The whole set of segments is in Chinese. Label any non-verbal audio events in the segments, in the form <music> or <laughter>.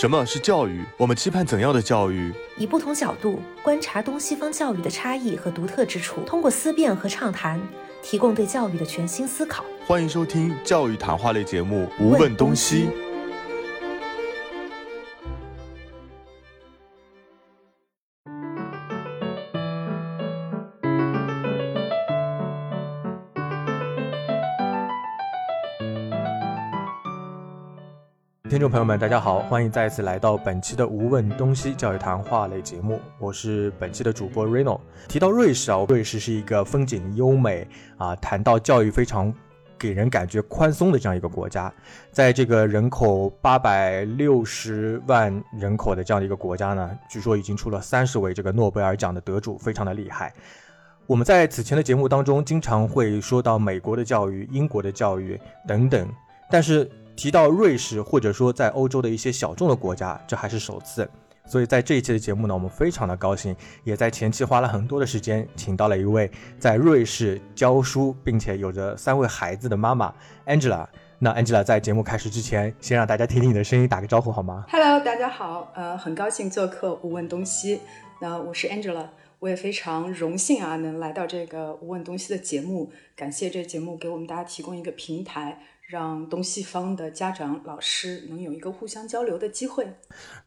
什么是教育？我们期盼怎样的教育？以不同角度观察东西方教育的差异和独特之处，通过思辨和畅谈，提供对教育的全新思考。欢迎收听教育谈话类节目《无问东西》。听众朋友们，大家好，欢迎再次来到本期的《无问东西》教育谈话类节目，我是本期的主播 Reno。提到瑞士啊，瑞士是一个风景优美啊，谈到教育非常给人感觉宽松的这样一个国家。在这个人口八百六十万人口的这样的一个国家呢，据说已经出了三十位这个诺贝尔奖的得主，非常的厉害。我们在此前的节目当中经常会说到美国的教育、英国的教育等等，但是。提到瑞士，或者说在欧洲的一些小众的国家，这还是首次。所以在这一期的节目呢，我们非常的高兴，也在前期花了很多的时间，请到了一位在瑞士教书，并且有着三位孩子的妈妈 Angela。那 Angela 在节目开始之前，先让大家听听你的声音，打个招呼好吗？Hello，大家好，呃，很高兴做客无问东西。那我是 Angela，我也非常荣幸啊，能来到这个无问东西的节目，感谢这节目给我们大家提供一个平台。让东西方的家长、老师能有一个互相交流的机会。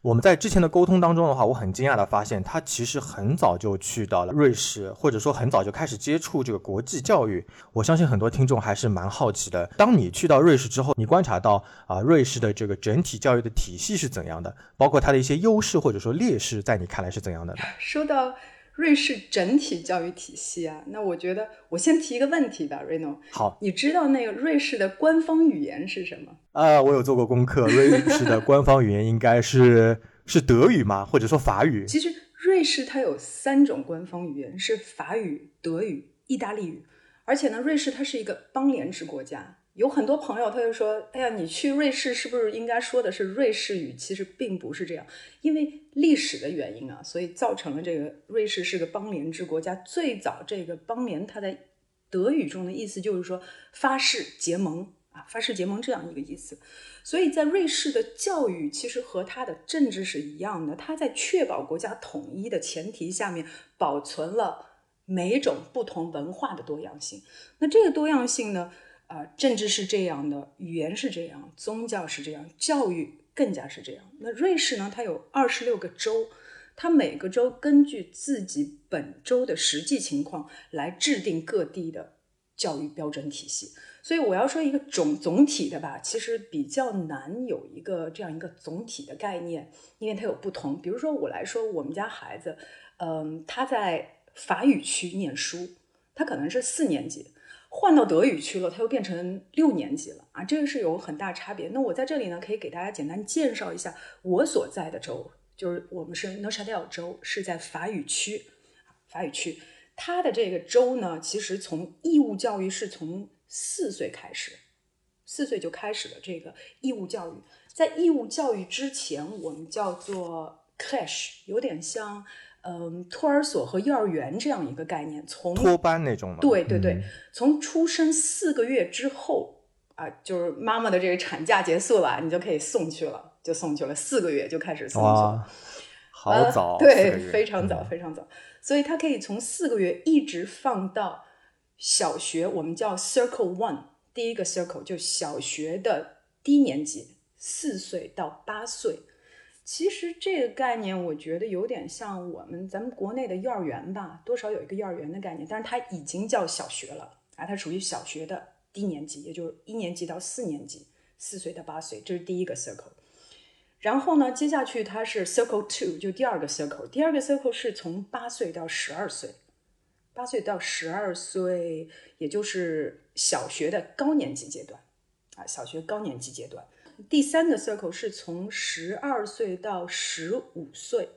我们在之前的沟通当中的话，我很惊讶的发现，他其实很早就去到了瑞士，或者说很早就开始接触这个国际教育。我相信很多听众还是蛮好奇的。当你去到瑞士之后，你观察到啊，瑞士的这个整体教育的体系是怎样的？包括它的一些优势或者说劣势，在你看来是怎样的呢？说到。瑞士整体教育体系啊，那我觉得我先提一个问题吧，Reno。好，你知道那个瑞士的官方语言是什么？呃，我有做过功课，瑞士的官方语言应该是是德语吗？或者说法语？其实瑞士它有三种官方语言，是法语、德语、意大利语，而且呢，瑞士它是一个邦联制国家。有很多朋友他就说：“哎呀，你去瑞士是不是应该说的是瑞士语？”其实并不是这样，因为历史的原因啊，所以造成了这个瑞士是个邦联制国家。最早这个邦联，它在德语中的意思就是说发誓结盟啊，发誓结盟这样一个意思。所以在瑞士的教育其实和它的政治是一样的，它在确保国家统一的前提下面，保存了每种不同文化的多样性。那这个多样性呢？啊，政治是这样的，语言是这样，宗教是这样，教育更加是这样。那瑞士呢？它有二十六个州，它每个州根据自己本州的实际情况来制定各地的教育标准体系。所以我要说一个总总体的吧，其实比较难有一个这样一个总体的概念，因为它有不同。比如说我来说，我们家孩子，嗯，他在法语区念书，他可能是四年级。换到德语区了，它又变成六年级了啊，这个是有很大差别。那我在这里呢，可以给大家简单介绍一下我所在的州，就是我们是 Neuchâtel 州，是在法语区。法语区，它的这个州呢，其实从义务教育是从四岁开始，四岁就开始了这个义务教育。在义务教育之前，我们叫做 crash，有点像。嗯，托儿所和幼儿园这样一个概念，从托班那种对对对，从出生四个月之后啊，就是妈妈的这个产假结束了，你就可以送去了，就送去了，四个月就开始送去了，好早，<laughs> 对，非常早，非常早，所以他可以从四个月一直放到小学，我们叫 Circle One，第一个 Circle 就小学的低年级，四岁到八岁。其实这个概念，我觉得有点像我们咱们国内的幼儿园吧，多少有一个幼儿园的概念，但是它已经叫小学了啊，它属于小学的低年级，也就是一年级到四年级，四岁到八岁，这是第一个 circle。然后呢，接下去它是 circle two，就第二个 circle，第二个 circle 是从八岁到十二岁，八岁到十二岁，也就是小学的高年级阶段啊，小学高年级阶段。第三个 circle 是从十二岁到十五岁，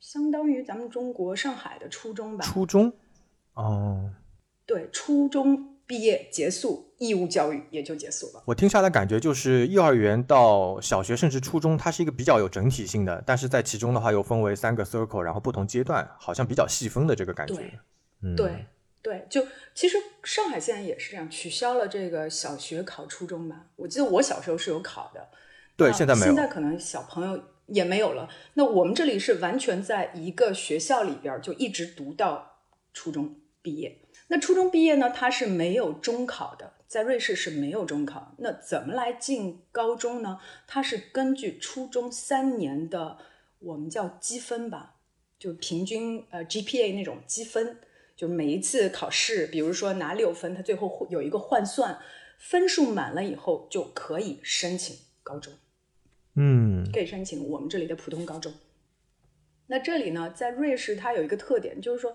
相当于咱们中国上海的初中吧。初中，哦，对，初中毕业结束，义务教育也就结束了。我听下来感觉就是幼儿园到小学甚至初中，它是一个比较有整体性的，但是在其中的话又分为三个 circle，然后不同阶段好像比较细分的这个感觉。对，对。对，就其实上海现在也是这样，取消了这个小学考初中吧。我记得我小时候是有考的，对，现在没有。现在可能小朋友也没有了。那我们这里是完全在一个学校里边就一直读到初中毕业。那初中毕业呢，它是没有中考的，在瑞士是没有中考。那怎么来进高中呢？它是根据初中三年的我们叫积分吧，就平均呃 GPA 那种积分，就每一次考试，比如说拿六分，他最后有一个换算，分数满了以后就可以申请高中，嗯，可以申请我们这里的普通高中。那这里呢，在瑞士它有一个特点，就是说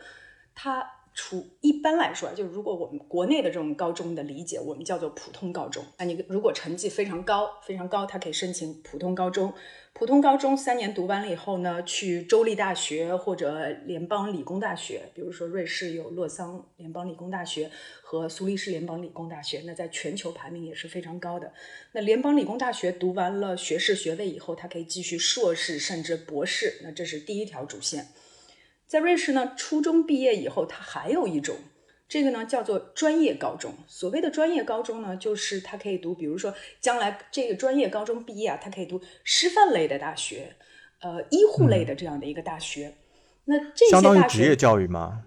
它。除一般来说，就是如果我们国内的这种高中的理解，我们叫做普通高中。那你如果成绩非常高，非常高，它可以申请普通高中。普通高中三年读完了以后呢，去州立大学或者联邦理工大学，比如说瑞士有洛桑联邦理工大学和苏黎世联邦理工大学，那在全球排名也是非常高的。那联邦理工大学读完了学士学位以后，他可以继续硕士甚至博士，那这是第一条主线。在瑞士呢，初中毕业以后，他还有一种，这个呢叫做专业高中。所谓的专业高中呢，就是他可以读，比如说将来这个专业高中毕业啊，他可以读师范类的大学，呃，医护类的这样的一个大学。那这些相当于职业教育吗？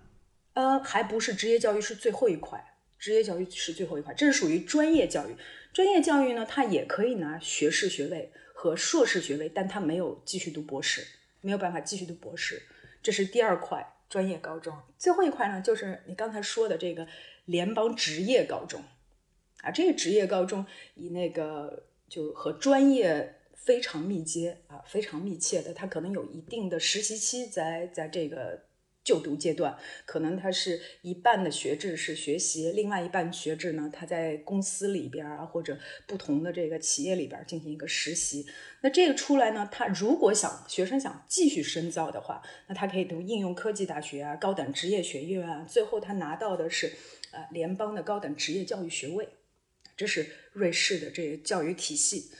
呃，还不是职业教育，是最后一块。职业教育是最后一块，这是属于专业教育。专业教育呢，它也可以拿学士学位和硕士学位，但它没有继续读博士，没有办法继续读博士。这是第二块专业高中，最后一块呢，就是你刚才说的这个联邦职业高中，啊，这个职业高中以那个就和专业非常密接啊，非常密切的，它可能有一定的实习期在在这个。就读阶段，可能他是一半的学制是学习，另外一半学制呢，他在公司里边啊，或者不同的这个企业里边进行一个实习。那这个出来呢，他如果想学生想继续深造的话，那他可以读应用科技大学啊、高等职业学院啊，最后他拿到的是呃联邦的高等职业教育学位。这是瑞士的这个教育体系。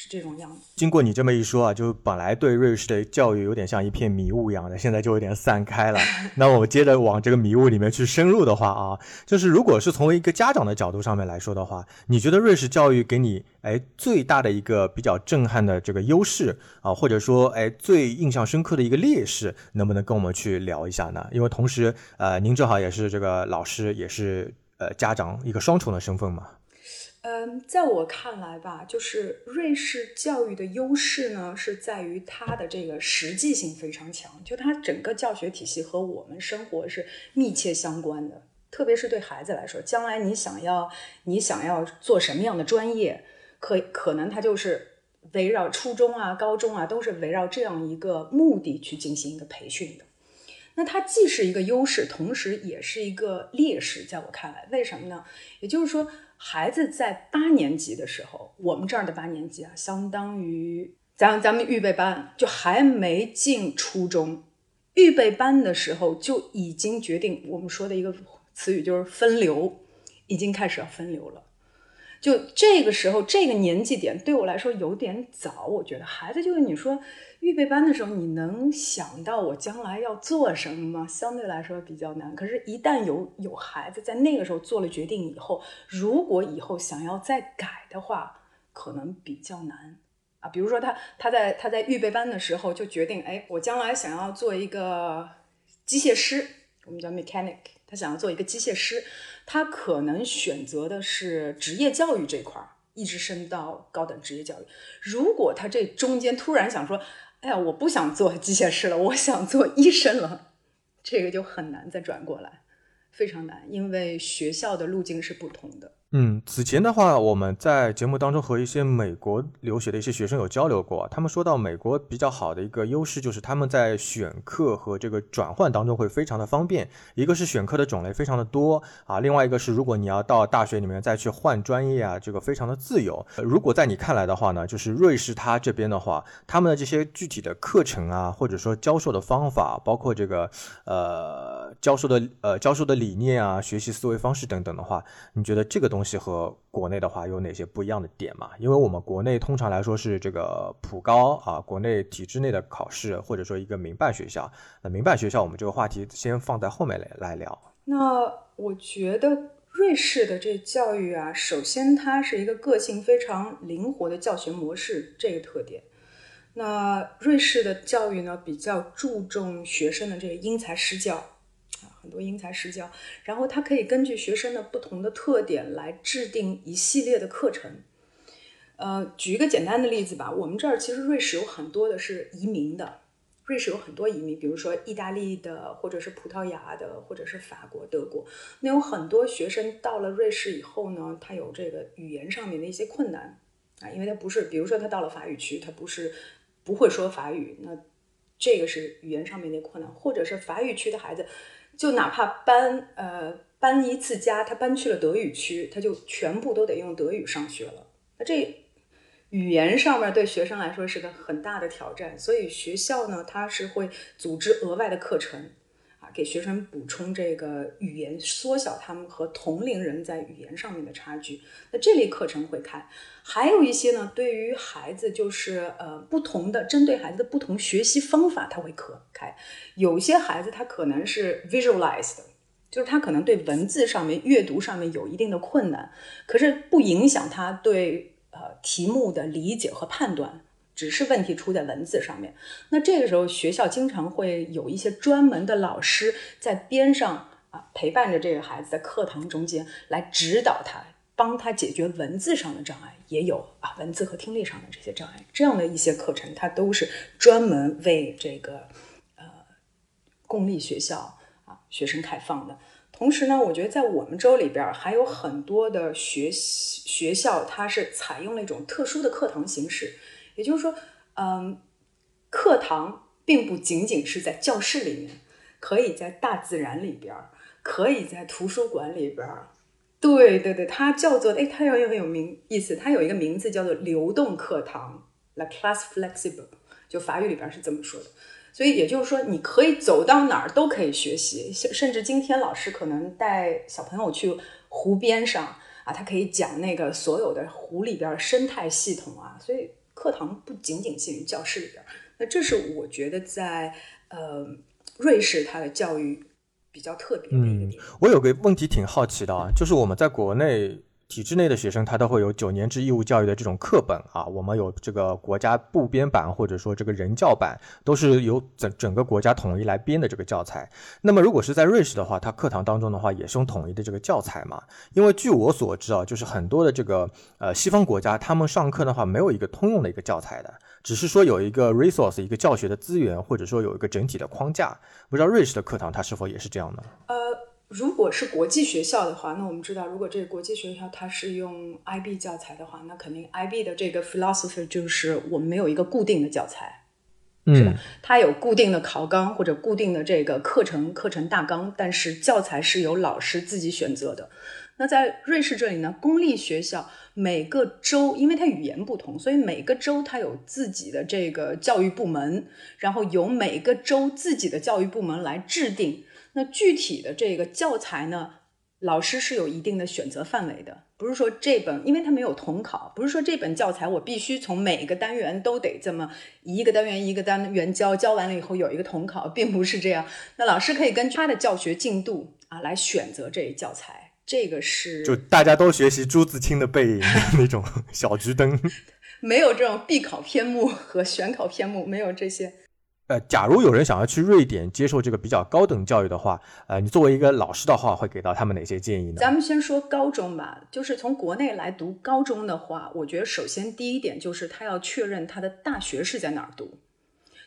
是这种样子。经过你这么一说啊，就本来对瑞士的教育有点像一片迷雾一样的，现在就有点散开了。<laughs> 那我接着往这个迷雾里面去深入的话啊，就是如果是从一个家长的角度上面来说的话，你觉得瑞士教育给你哎最大的一个比较震撼的这个优势啊，或者说哎最印象深刻的一个劣势，能不能跟我们去聊一下呢？因为同时呃，您正好也是这个老师，也是呃家长，一个双重的身份嘛。嗯，在我看来吧，就是瑞士教育的优势呢，是在于它的这个实际性非常强，就它整个教学体系和我们生活是密切相关的。特别是对孩子来说，将来你想要你想要做什么样的专业，可可能它就是围绕初中啊、高中啊，都是围绕这样一个目的去进行一个培训的。那它既是一个优势，同时也是一个劣势，在我看来，为什么呢？也就是说。孩子在八年级的时候，我们这儿的八年级啊，相当于咱咱们预备班，就还没进初中，预备班的时候就已经决定，我们说的一个词语就是分流，已经开始要分流了。就这个时候，这个年纪点对我来说有点早，我觉得孩子就是你说。预备班的时候，你能想到我将来要做什么吗？相对来说比较难。可是，一旦有有孩子在那个时候做了决定以后，如果以后想要再改的话，可能比较难啊。比如说，他他在他在预备班的时候就决定，哎，我将来想要做一个机械师，我们叫 mechanic，他想要做一个机械师，他可能选择的是职业教育这块儿，一直升到高等职业教育。如果他这中间突然想说，哎呀，我不想做机械师了，我想做医生了，这个就很难再转过来，非常难，因为学校的路径是不同的。嗯，此前的话，我们在节目当中和一些美国留学的一些学生有交流过，他们说到美国比较好的一个优势就是他们在选课和这个转换当中会非常的方便。一个是选课的种类非常的多啊，另外一个是如果你要到大学里面再去换专业啊，这个非常的自由。如果在你看来的话呢，就是瑞士它这边的话，他们的这些具体的课程啊，或者说教授的方法，包括这个呃教授的呃教授的理念啊，学习思维方式等等的话，你觉得这个东？东西和国内的话有哪些不一样的点嘛？因为我们国内通常来说是这个普高啊，国内体制内的考试，或者说一个民办学校。那民办学校，我们这个话题先放在后面来来聊。那我觉得瑞士的这教育啊，首先它是一个个性非常灵活的教学模式，这个特点。那瑞士的教育呢，比较注重学生的这个因材施教，很多因材施教，然后他可以根据学生的不同的特点来制定一系列的课程。呃，举一个简单的例子吧，我们这儿其实瑞士有很多的是移民的。瑞士有很多移民，比如说意大利的，或者是葡萄牙的，或者是法国、德国。那有很多学生到了瑞士以后呢，他有这个语言上面的一些困难啊，因为他不是，比如说他到了法语区，他不是不会说法语，那这个是语言上面的困难，或者是法语区的孩子，就哪怕搬呃搬一次家，他搬去了德语区，他就全部都得用德语上学了。那这。语言上面对学生来说是个很大的挑战，所以学校呢，它是会组织额外的课程，给学生补充这个语言，缩小他们和同龄人在语言上面的差距。那这类课程会开，还有一些呢，对于孩子就是呃不同的，针对孩子的不同学习方法，他会课开。有些孩子他可能是 visualized，就是他可能对文字上面、阅读上面有一定的困难，可是不影响他对。呃，题目的理解和判断，只是问题出在文字上面。那这个时候，学校经常会有一些专门的老师在边上啊，陪伴着这个孩子，在课堂中间来指导他，帮他解决文字上的障碍，也有啊，文字和听力上的这些障碍。这样的一些课程，它都是专门为这个呃公立学校啊学生开放的。同时呢，我觉得在我们州里边还有很多的学学校，它是采用了一种特殊的课堂形式。也就是说，嗯，课堂并不仅仅是在教室里面，可以在大自然里边，可以在图书馆里边。对对对，它叫做哎，它有一个很有名意思，它有一个名字叫做流动课堂，la Class flexible，就法语里边是这么说的。所以也就是说，你可以走到哪儿都可以学习，甚至今天老师可能带小朋友去湖边上啊，他可以讲那个所有的湖里边生态系统啊。所以课堂不仅仅限于教室里边。那这是我觉得在呃瑞士它的教育比较特别的一个点。我有个问题挺好奇的啊，就是我们在国内。体制内的学生，他都会有九年制义务教育的这种课本啊。我们有这个国家部编版，或者说这个人教版，都是由整整个国家统一来编的这个教材。那么，如果是在瑞士的话，它课堂当中的话也是用统一的这个教材嘛？因为据我所知啊，就是很多的这个呃西方国家，他们上课的话没有一个通用的一个教材的，只是说有一个 resource 一个教学的资源，或者说有一个整体的框架。不知道瑞士的课堂它是否也是这样的？呃。如果是国际学校的话，那我们知道，如果这个国际学校它是用 IB 教材的话，那肯定 IB 的这个 philosophy 就是我们没有一个固定的教材，是吧？它有固定的考纲或者固定的这个课程课程大纲，但是教材是由老师自己选择的。那在瑞士这里呢，公立学校每个州，因为它语言不同，所以每个州它有自己的这个教育部门，然后由每个州自己的教育部门来制定。那具体的这个教材呢，老师是有一定的选择范围的，不是说这本，因为它没有统考，不是说这本教材我必须从每个单元都得这么一个单元一个单元教，教完了以后有一个统考，并不是这样。那老师可以根据他的教学进度啊来选择这一教材，这个是就大家都学习朱自清的背影 <laughs> 那种小桔灯，<laughs> 没有这种必考篇目和选考篇目，没有这些。呃，假如有人想要去瑞典接受这个比较高等教育的话，呃，你作为一个老师的话，会给到他们哪些建议呢？咱们先说高中吧，就是从国内来读高中的话，我觉得首先第一点就是他要确认他的大学是在哪儿读。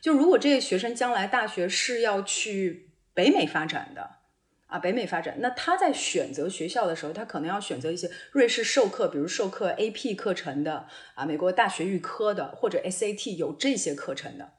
就如果这些学生将来大学是要去北美发展的啊，北美发展，那他在选择学校的时候，他可能要选择一些瑞士授课，比如授课 AP 课程的啊，美国大学预科的，或者 SAT 有这些课程的。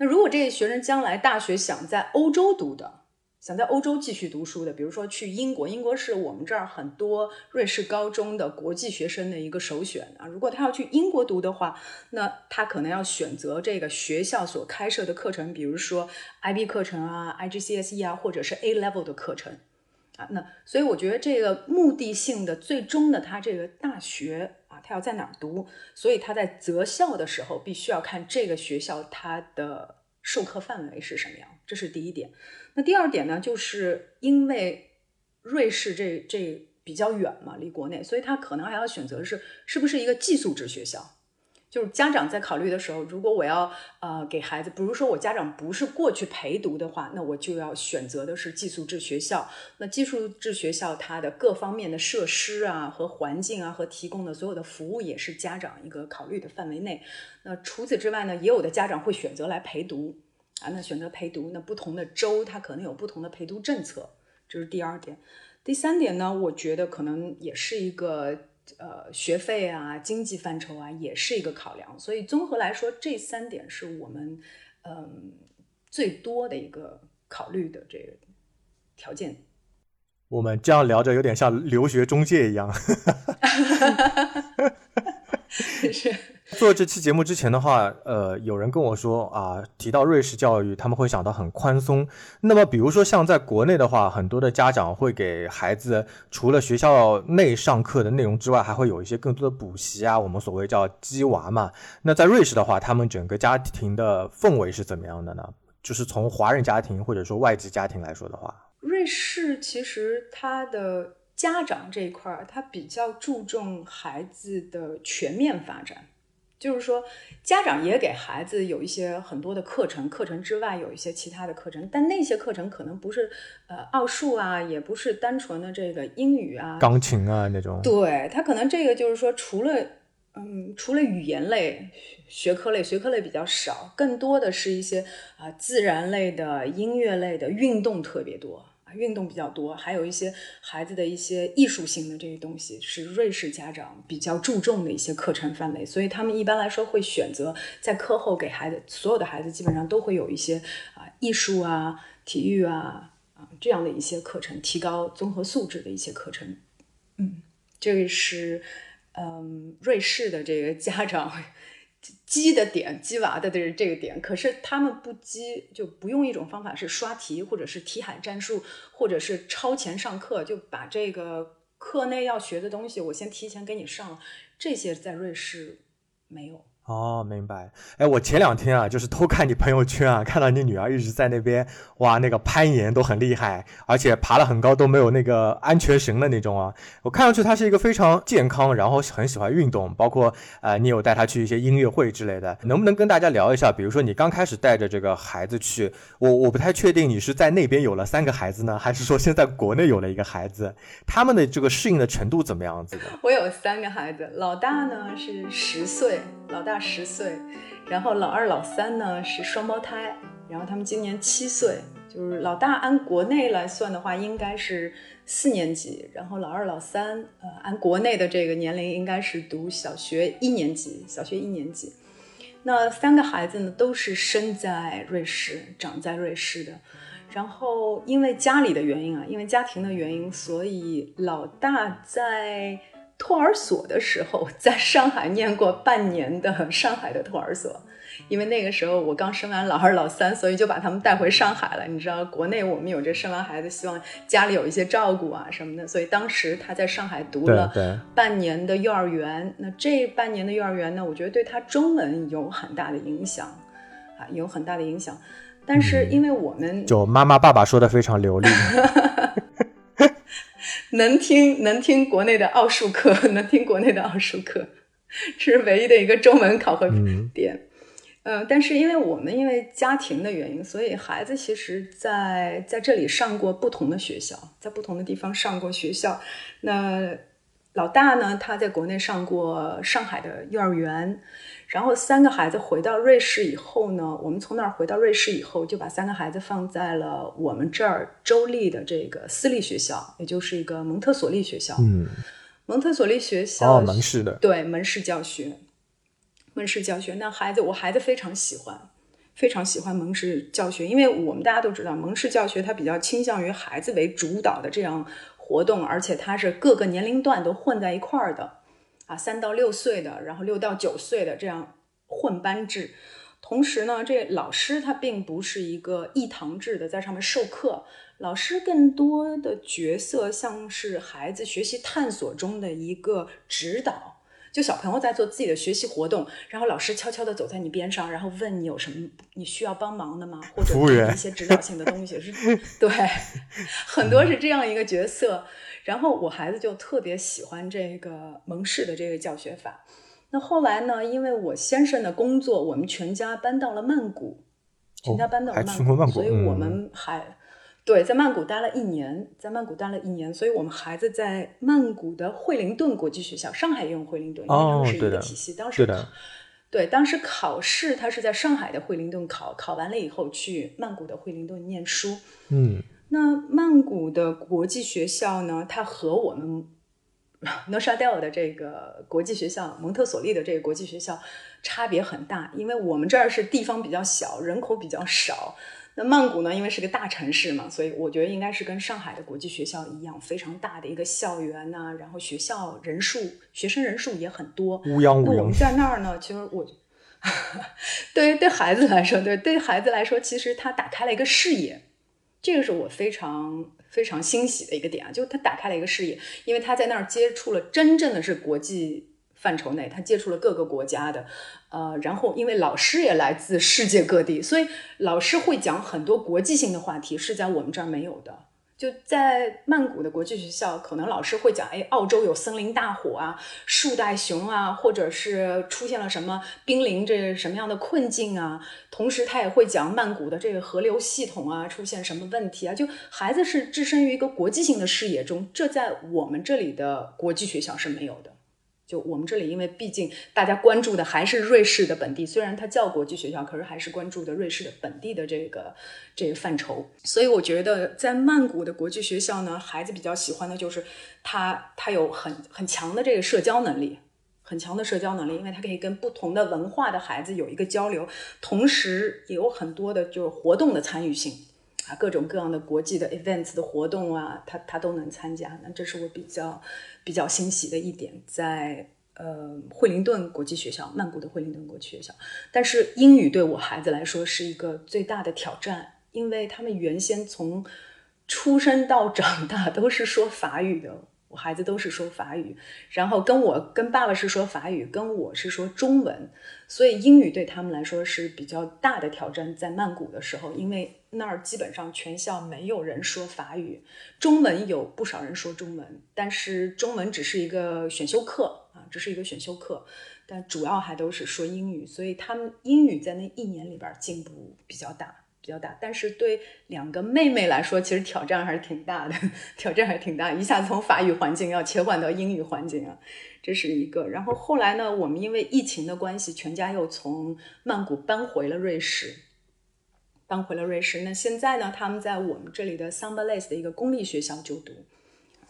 那如果这些学生将来大学想在欧洲读的，想在欧洲继续读书的，比如说去英国，英国是我们这儿很多瑞士高中的国际学生的一个首选啊。如果他要去英国读的话，那他可能要选择这个学校所开设的课程，比如说 IB 课程啊、IGCSE 啊，或者是 A Level 的课程啊。那所以我觉得这个目的性的最终的他这个大学。他要在哪儿读？所以他在择校的时候，必须要看这个学校它的授课范围是什么样，这是第一点。那第二点呢，就是因为瑞士这这比较远嘛，离国内，所以他可能还要选择是是不是一个寄宿制学校。就是家长在考虑的时候，如果我要呃给孩子，比如说我家长不是过去陪读的话，那我就要选择的是寄宿制学校。那寄宿制学校它的各方面的设施啊和环境啊和提供的所有的服务也是家长一个考虑的范围内。那除此之外呢，也有的家长会选择来陪读啊。那选择陪读，那不同的州它可能有不同的陪读政策，这是第二点。第三点呢，我觉得可能也是一个。呃，学费啊，经济范畴啊，也是一个考量。所以综合来说，这三点是我们嗯最多的一个考虑的这个条件。我们这样聊着，有点像留学中介一样。<laughs> 做这期节目之前的话，呃，有人跟我说啊，提到瑞士教育，他们会想到很宽松。那么，比如说像在国内的话，很多的家长会给孩子除了学校内上课的内容之外，还会有一些更多的补习啊，我们所谓叫“鸡娃”嘛。那在瑞士的话，他们整个家庭的氛围是怎么样的呢？就是从华人家庭或者说外籍家庭来说的话，瑞士其实它的家长这一块儿，他比较注重孩子的全面发展。就是说，家长也给孩子有一些很多的课程，课程之外有一些其他的课程，但那些课程可能不是呃奥数啊，也不是单纯的这个英语啊、钢琴啊那种。对他可能这个就是说，除了嗯，除了语言类学科类，学科类比较少，更多的是一些啊自然类的、音乐类的、运动特别多。运动比较多，还有一些孩子的一些艺术性的这些东西，是瑞士家长比较注重的一些课程范围，所以他们一般来说会选择在课后给孩子，所有的孩子基本上都会有一些啊艺术啊、体育啊啊这样的一些课程，提高综合素质的一些课程。嗯，这个是嗯瑞士的这个家长。鸡的点，鸡娃的的这个点，可是他们不鸡，就不用一种方法是刷题，或者是题海战术，或者是超前上课，就把这个课内要学的东西，我先提前给你上了。这些在瑞士没有。哦，明白。哎，我前两天啊，就是偷看你朋友圈啊，看到你女儿一直在那边，哇，那个攀岩都很厉害，而且爬了很高都没有那个安全绳的那种啊。我看上去她是一个非常健康，然后很喜欢运动，包括呃，你有带她去一些音乐会之类的。能不能跟大家聊一下？比如说你刚开始带着这个孩子去，我我不太确定你是在那边有了三个孩子呢，还是说现在国内有了一个孩子，他们的这个适应的程度怎么样子的？<laughs> 我有三个孩子，老大呢是十岁，老大。十岁，然后老二、老三呢是双胞胎，然后他们今年七岁，就是老大按国内来算的话应该是四年级，然后老二、老三呃按国内的这个年龄应该是读小学一年级，小学一年级。那三个孩子呢都是生在瑞士，长在瑞士的，然后因为家里的原因啊，因为家庭的原因，所以老大在。托儿所的时候，在上海念过半年的上海的托儿所，因为那个时候我刚生完老二、老三，所以就把他们带回上海了。你知道，国内我们有这生完孩子，希望家里有一些照顾啊什么的，所以当时他在上海读了半年的幼儿园。那这半年的幼儿园呢，我觉得对他中文有很大的影响啊，有很大的影响。但是因为我们就妈妈、爸爸说的非常流利。<laughs> 能听能听国内的奥数课，能听国内的奥数课，<laughs> 这是唯一的一个中文考核点。嗯，但是因为我们因为家庭的原因，所以孩子其实在在这里上过不同的学校，在不同的地方上过学校。那老大呢，他在国内上过上海的幼儿园。然后三个孩子回到瑞士以后呢，我们从那儿回到瑞士以后，就把三个孩子放在了我们这儿州立的这个私立学校，也就是一个蒙特索利学校。嗯，蒙特索利学校哦，蒙氏的对蒙氏教学，蒙氏教学。那孩子，我孩子非常喜欢，非常喜欢蒙氏教学，因为我们大家都知道，蒙氏教学它比较倾向于孩子为主导的这样活动，而且它是各个年龄段都混在一块儿的。啊，三到六岁的，然后六到九岁的这样混班制，同时呢，这老师他并不是一个一堂制的在上面授课，老师更多的角色像是孩子学习探索中的一个指导，就小朋友在做自己的学习活动，然后老师悄悄的走在你边上，然后问你有什么你需要帮忙的吗？或者一些指导性的东西，是 <laughs> 对，很多是这样一个角色。然后我孩子就特别喜欢这个蒙氏的这个教学法，那后来呢，因为我先生的工作，我们全家搬到了曼谷，全家搬到了曼谷所以我嗯们还、对在曼谷待了一年，在曼谷待了一年，所以我们孩子在曼谷的惠灵顿国际学校，上海也有惠灵顿，因为他们是一个体系。当时对，当时考试他是在上海的惠灵顿考，考完了以后去曼谷的惠灵顿念书。嗯那曼谷的国际学校呢，它和我们 n o s h a d e l 的这个国际学校，蒙特索利的这个国际学校差别很大，因为我们这儿是地方比较小，人口比较少。那曼谷呢，因为是个大城市嘛，所以我觉得应该是跟上海的国际学校一样，非常大的一个校园呐、然后学校人数、学生人数也很多。乌泱乌泱那我们。在那儿呢，其实我，<laughs> 对于对孩子来说，对对孩子来说，其实他打开了一个视野，这个是我非常非常欣喜的一个点啊，就他打开了一个视野，因为他在那儿接触了真正的是国际范畴内，他接触了各个国家的，呃，然后因为老师也来自世界各地，所以老师会讲很多国际性的话题，是在我们这儿没有的。就在曼谷的国际学校，可能老师会讲，哎，澳洲有森林大火啊，树袋熊啊，或者是出现了什么濒临这什么样的困境啊。同时，他也会讲曼谷的这个河流系统啊，出现什么问题啊。就孩子是置身于一个国际性的视野中，这在我们这里的国际学校是没有的。就我们这里，因为毕竟大家关注的还是瑞士的本地，虽然它叫国际学校，可是还是关注的瑞士的本地的这个这个范畴。所以我觉得在曼谷的国际学校呢，孩子比较喜欢的就是他他有很很强的这个社交能力，很强的社交能力，因为他可以跟不同的文化的孩子有一个交流，同时也有很多的就是活动的参与性。各种各样的国际的 events 的活动啊，他他都能参加。那这是我比较比较欣喜的一点，在呃惠灵顿国际学校，曼谷的惠灵顿国际学校。但是英语对我孩子来说是一个最大的挑战，因为他们原先从出生到长大都是说法语的。我孩子都是说法语，然后跟我跟爸爸是说法语，跟我是说中文，所以英语对他们来说是比较大的挑战。在曼谷的时候，因为那儿基本上全校没有人说法语，中文有不少人说中文，但是中文只是一个选修课啊，只是一个选修课，但主要还都是说英语，所以他们英语在那一年里边进步比较大。比较大，但是对两个妹妹来说，其实挑战还是挺大的，<laughs> 挑战还是挺大，一下从法语环境要切换到英语环境啊，这是一个。然后后来呢，我们因为疫情的关系，全家又从曼谷搬回了瑞士，搬回了瑞士。那现在呢，他们在我们这里的 Sambaless 的一个公立学校就读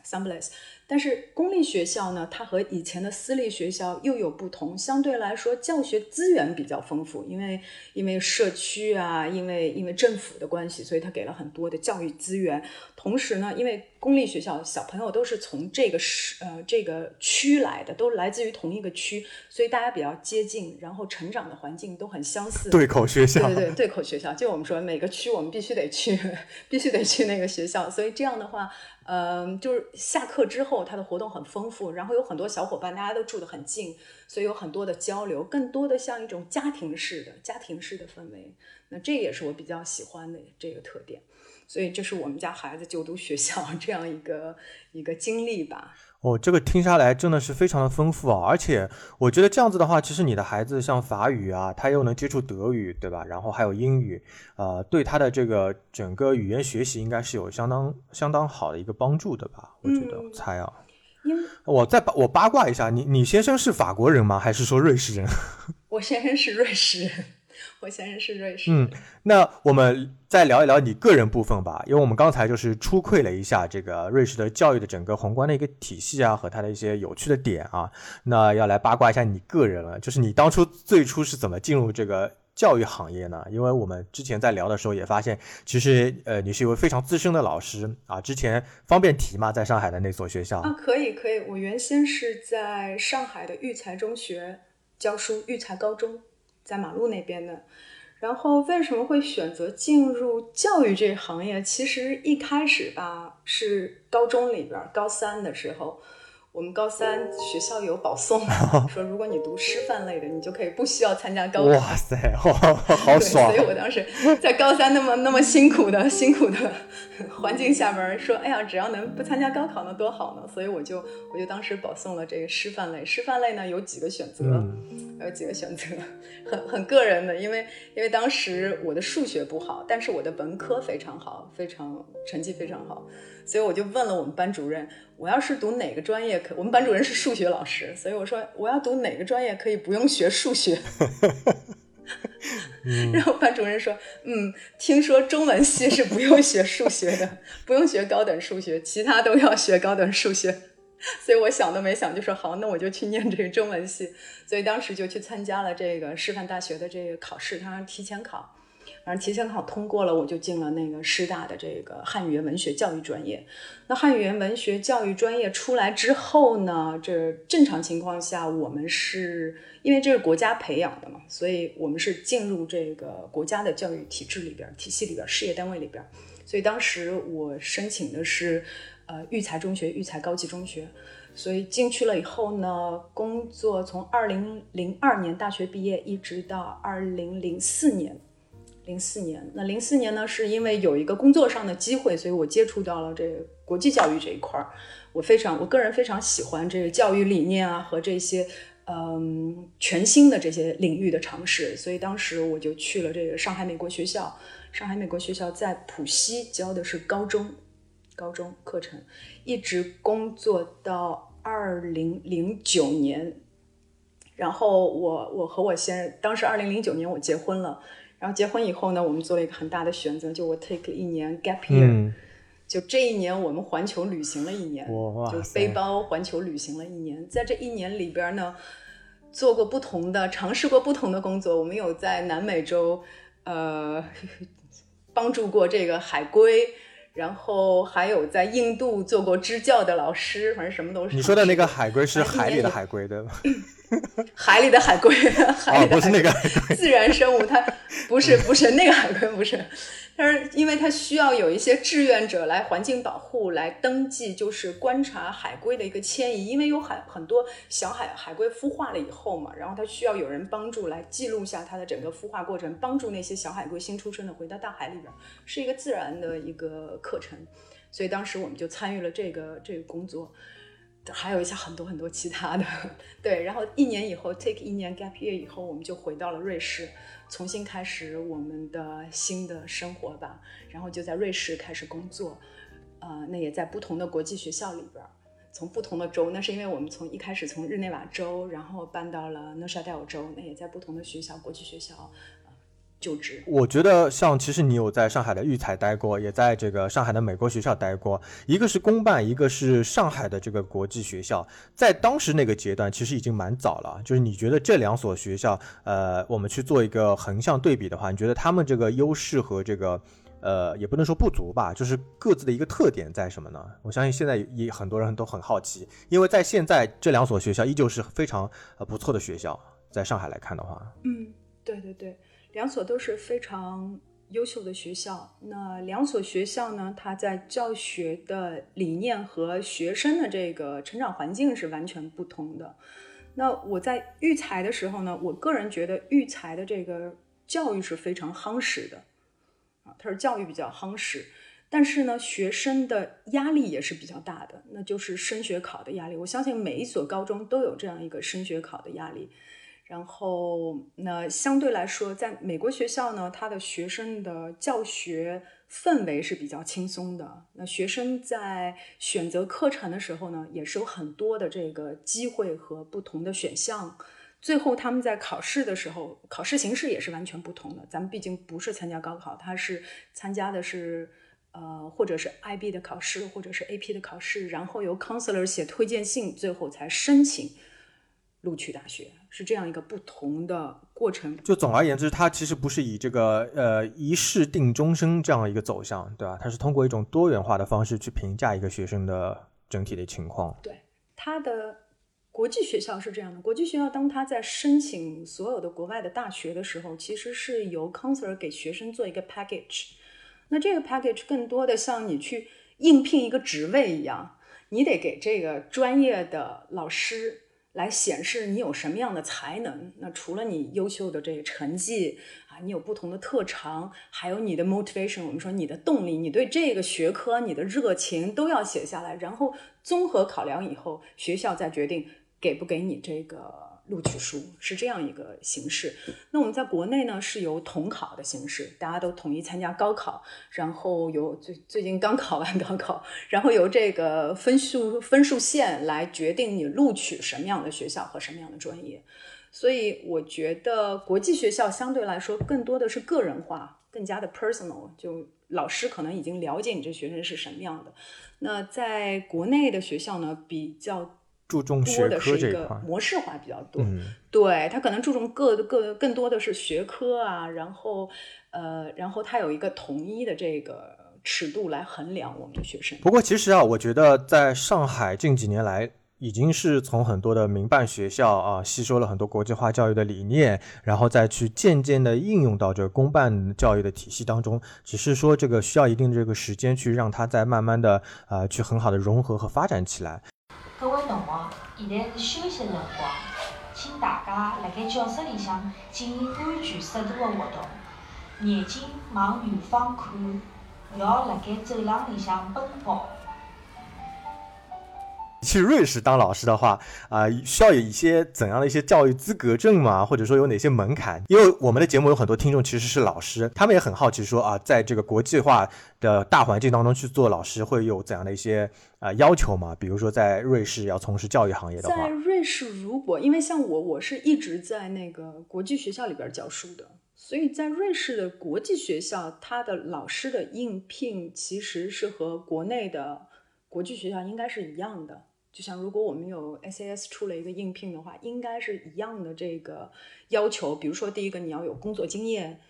，Sumberlace。但是公立学校呢，它和以前的私立学校又有不同，相对来说教学资源比较丰富，因为因为社区啊，因为因为政府的关系，所以它给了很多的教育资源。同时呢，因为公立学校小朋友都是从这个市呃这个区来的，都来自于同一个区，所以大家比较接近，然后成长的环境都很相似。对口学校，对对对，对口学校，就我们说每个区我们必须得去，<laughs> 必须得去那个学校，所以这样的话，嗯、就是下课之后他的活动很丰富，然后有很多小伙伴，大家都住得很近，所以有很多的交流，更多的像一种家庭式的家庭式的氛围，那这也是我比较喜欢的这个特点。所以这是我们家孩子就读学校 <laughs> 这样一个一个经历吧。哦，这个听下来真的是非常的丰富啊！而且我觉得这样子的话，其实你的孩子像法语啊，他又能接触德语，对吧？然后还有英语，呃，对他的这个整个语言学习应该是有相当相当好的一个帮助的吧？我觉得，嗯我猜啊。因我再八我八卦一下，你你先生是法国人吗？还是说瑞士人？<laughs> 我先生是瑞士人，我先生是瑞士嗯。那我们再聊一聊你个人部分吧，因为我们刚才就是初窥了一下这个瑞士的教育的整个宏观的一个体系啊，和它的一些有趣的点啊。那要来八卦一下你个人了，就是你当初最初是怎么进入这个教育行业呢？因为我们之前在聊的时候也发现，其实呃你是一位非常资深的老师啊，之前方便提吗？在上海的那所学校？啊，可以可以，我原先是在上海的育才中学教书，育才高中在马路那边的。然后为什么会选择进入教育这行业？其实一开始吧，是高中里边高三的时候，我们高三学校有保送，<laughs> 说如果你读师范类的，你就可以不需要参加高考。哇塞，<laughs> 好爽！所以我当时在高三那么那么辛苦的 <laughs> 辛苦的环境下边说，哎呀，只要能不参加高考，那多好呢！所以我就我就当时保送了这个师范类。师范类呢有几个选择，有几个选择，很很个人的，因为因为当时我的数学不好，但是我的文科非常好，非常成绩非常好。所以我就问了我们班主任，我要是读哪个专业可？我们班主任是数学老师，所以我说我要读哪个专业可以不用学数学。<laughs> <laughs> 然后班主任说，嗯，听说中文系是不用学数学的，不用学高等数学，其他都要学高等数学。所以我想都没想就说好，那我就去念这个中文系。所以当时就去参加了这个师范大学的这个考试，他提前考。反正提前考通过了，我就进了那个师大的这个汉语言文学教育专业。那汉语言文学教育专业出来之后呢，这正常情况下，我们是因为这是国家培养的嘛，所以我们是进入这个国家的教育体制里边、体系里边、事业单位里边。所以当时我申请的是呃育才中学、育才高级中学。所以进去了以后呢，工作从二零零二年大学毕业一直到二零零四年。零四年，那零四年呢，是因为有一个工作上的机会，所以我接触到了这个国际教育这一块儿。我非常，我个人非常喜欢这个教育理念啊和这些嗯全新的这些领域的尝试，所以当时我就去了这个上海美国学校。上海美国学校在浦西教的是高中，高中课程，一直工作到二零零九年。然后我我和我先，当时二零零九年我结婚了。然后结婚以后呢，我们做了一个很大的选择，就我 take 一年 gap year，就这一年我们环球旅行了一年，就背包环球旅行了一年。在这一年里边呢，做过不同的，尝试过不同的工作。我们有在南美洲，呃，<laughs> 帮助过这个海龟。然后还有在印度做过支教的老师，反正什么都是。你说的那个海龟是海里的海龟对吧？<laughs> 海里的海龟，<laughs> 海里的不是那个自然生物，它不是不是那个海龟不是。但是，因为它需要有一些志愿者来环境保护来登记，就是观察海龟的一个迁移，因为有海很多小海海龟孵化了以后嘛，然后它需要有人帮助来记录下它的整个孵化过程，帮助那些小海龟新出生的回到大海里边，是一个自然的一个课程。所以当时我们就参与了这个这个工作，还有一些很多很多其他的。对，然后一年以后 take 一年 gap year 以后，我们就回到了瑞士。重新开始我们的新的生活吧，然后就在瑞士开始工作，呃，那也在不同的国际学校里边，从不同的州，那是因为我们从一开始从日内瓦州，然后搬到了诺沙代尔州，那也在不同的学校，国际学校。就职，我觉得像其实你有在上海的育才待过，也在这个上海的美国学校待过，一个是公办，一个是上海的这个国际学校，在当时那个阶段其实已经蛮早了。就是你觉得这两所学校，呃，我们去做一个横向对比的话，你觉得他们这个优势和这个，呃，也不能说不足吧，就是各自的一个特点在什么呢？我相信现在也很多人都很好奇，因为在现在这两所学校依旧是非常呃不错的学校，在上海来看的话，嗯，对对对。两所都是非常优秀的学校。那两所学校呢，它在教学的理念和学生的这个成长环境是完全不同的。那我在育才的时候呢，我个人觉得育才的这个教育是非常夯实的啊，它是教育比较夯实，但是呢，学生的压力也是比较大的，那就是升学考的压力。我相信每一所高中都有这样一个升学考的压力。然后，那相对来说，在美国学校呢，他的学生的教学氛围是比较轻松的。那学生在选择课程的时候呢，也是有很多的这个机会和不同的选项。最后，他们在考试的时候，考试形式也是完全不同的。咱们毕竟不是参加高考，他是参加的是呃，或者是 IB 的考试，或者是 AP 的考试，然后由 counselor 写推荐信，最后才申请。录取大学是这样一个不同的过程。就总而言之，它其实不是以这个呃一试定终生这样一个走向，对吧？它是通过一种多元化的方式去评价一个学生的整体的情况。对，它的国际学校是这样的。国际学校当他在申请所有的国外的大学的时候，其实是由 counselor 给学生做一个 package。那这个 package 更多的像你去应聘一个职位一样。你得给这个专业的老师来显示你有什么样的才能。那除了你优秀的这个成绩啊，你有不同的特长，还有你的 motivation，我们说你的动力，你对这个学科你的热情都要写下来，然后综合考量以后，学校再决定给不给你这个。录取书是这样一个形式，那我们在国内呢是由统考的形式，大家都统一参加高考，然后由最最近刚考完高考，然后由这个分数分数线来决定你录取什么样的学校和什么样的专业。所以我觉得国际学校相对来说更多的是个人化，更加的 personal，就老师可能已经了解你这学生是什么样的。那在国内的学校呢比较。注重学科这块，模式化比较多。嗯，对他可能注重各各更多的是学科啊，然后呃，然后他有一个统一的这个尺度来衡量我们的学生。不过其实啊，我觉得在上海近几年来，已经是从很多的民办学校啊吸收了很多国际化教育的理念，然后再去渐渐的应用到这个公办教育的体系当中。只是说这个需要一定的这个时间去让它再慢慢的啊去很好的融合和发展起来。各位同学，现在是休息辰光，请大家辣盖教室里向进行安全适度的活动，眼睛往远方看，勿要辣盖走廊里向奔跑。去瑞士当老师的话，啊，需要有一些怎样的一些教育资格证吗？或者说有哪些门槛？因为我们的节目有很多听众其实是老师，他们也很好奇，说啊，在这个国际化的大环境当中去做老师，会有怎样的一些啊要求吗？比如说在瑞士要从事教育行业的话，在瑞士如果因为像我，我是一直在那个国际学校里边教书的，所以在瑞士的国际学校，他的老师的应聘其实是和国内的国际学校应该是一样的。就像如果我们有 SAS 出了一个应聘的话，应该是一样的这个要求。比如说，第一个你要有工作经验，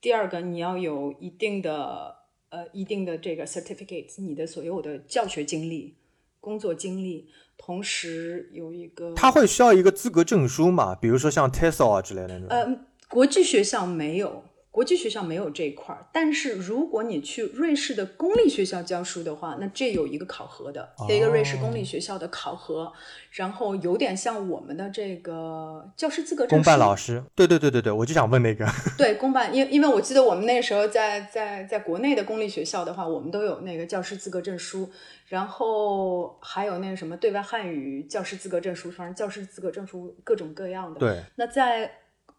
第二个你要有一定的呃一定的这个 certificate，你的所有的教学经历、工作经历，同时有一个他会需要一个资格证书嘛？比如说像 TESOL 啊之类的那种。呃，国际学校没有。国际学校没有这一块儿，但是如果你去瑞士的公立学校教书的话，那这有一个考核的，一个瑞士公立学校的考核，然后有点像我们的这个教师资格证。公办老师，对对对对对，我就想问那个。<laughs> 对公办，因因为我记得我们那时候在在在国内的公立学校的话，我们都有那个教师资格证书，然后还有那个什么对外汉语教师资格证书，反正教师资格证书各种各样的。对，那在。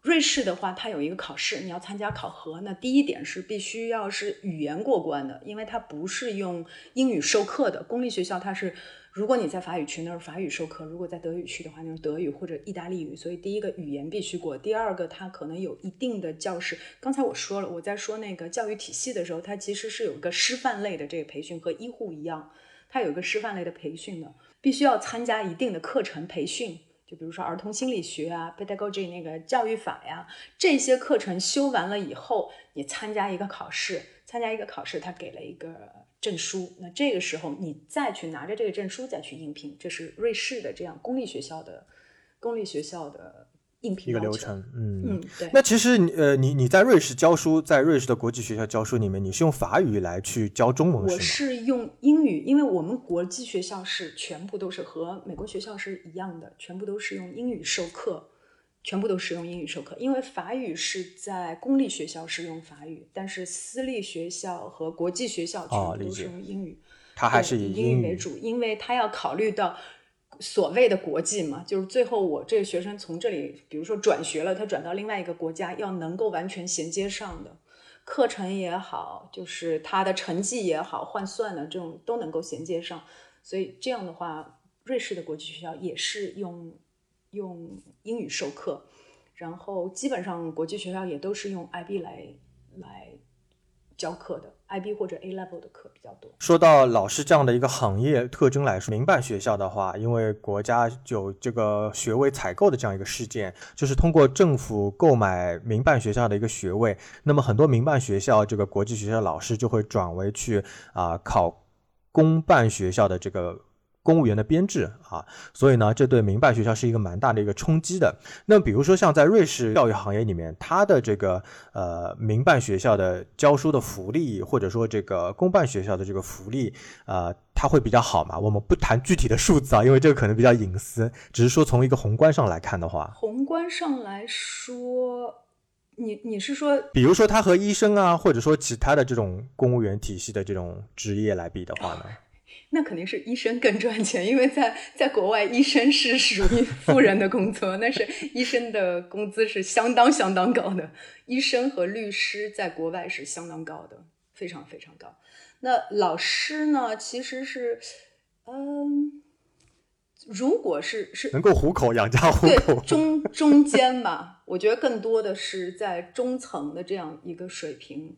瑞士的话，它有一个考试，你要参加考核。那第一点是必须要是语言过关的，因为它不是用英语授课的。公立学校它是，如果你在法语区，那是法语授课；如果在德语区的话，那是德语或者意大利语。所以第一个语言必须过，第二个它可能有一定的教室。刚才我说了，我在说那个教育体系的时候，它其实是有一个师范类的这个培训，和医护一样，它有一个师范类的培训的，必须要参加一定的课程培训。就比如说儿童心理学啊，pedagogy 那个教育法呀，这些课程修完了以后，你参加一个考试，参加一个考试，他给了一个证书，那这个时候你再去拿着这个证书再去应聘，这是瑞士的这样公立学校的公立学校的。应聘一个流程，嗯嗯，对。那其实你呃，你你在瑞士教书，在瑞士的国际学校教书里面，你是用法语来去教中文，我是用英语，因为我们国际学校是全部都是和美国学校是一样的，全部都是用英语授课，全部都是用英语授课。因为法语是在公立学校是用法语，但是私立学校和国际学校全部都是用英语，它还是以英语为主，因为它要考虑到。所谓的国际嘛，就是最后我这个学生从这里，比如说转学了，他转到另外一个国家，要能够完全衔接上的课程也好，就是他的成绩也好，换算的这种都能够衔接上。所以这样的话，瑞士的国际学校也是用用英语授课，然后基本上国际学校也都是用 IB 来来教课的。IB 或者 A level 的课比较多。说到老师这样的一个行业特征来说，民办学校的话，因为国家有这个学位采购的这样一个事件，就是通过政府购买民办学校的一个学位，那么很多民办学校这个国际学校老师就会转为去啊考公办学校的这个。公务员的编制啊，所以呢，这对民办学校是一个蛮大的一个冲击的。那比如说像在瑞士教育行业里面，它的这个呃民办学校的教书的福利，或者说这个公办学校的这个福利，呃，它会比较好嘛？我们不谈具体的数字啊，因为这个可能比较隐私，只是说从一个宏观上来看的话，宏观上来说，你你是说，比如说他和医生啊，或者说其他的这种公务员体系的这种职业来比的话呢？那肯定是医生更赚钱，因为在在国外，医生是属于富人的工作，那是医生的工资是相当相当高的。医生和律师在国外是相当高的，非常非常高。那老师呢，其实是，嗯，如果是是能够糊口养家糊口，对中中间吧，我觉得更多的是在中层的这样一个水平。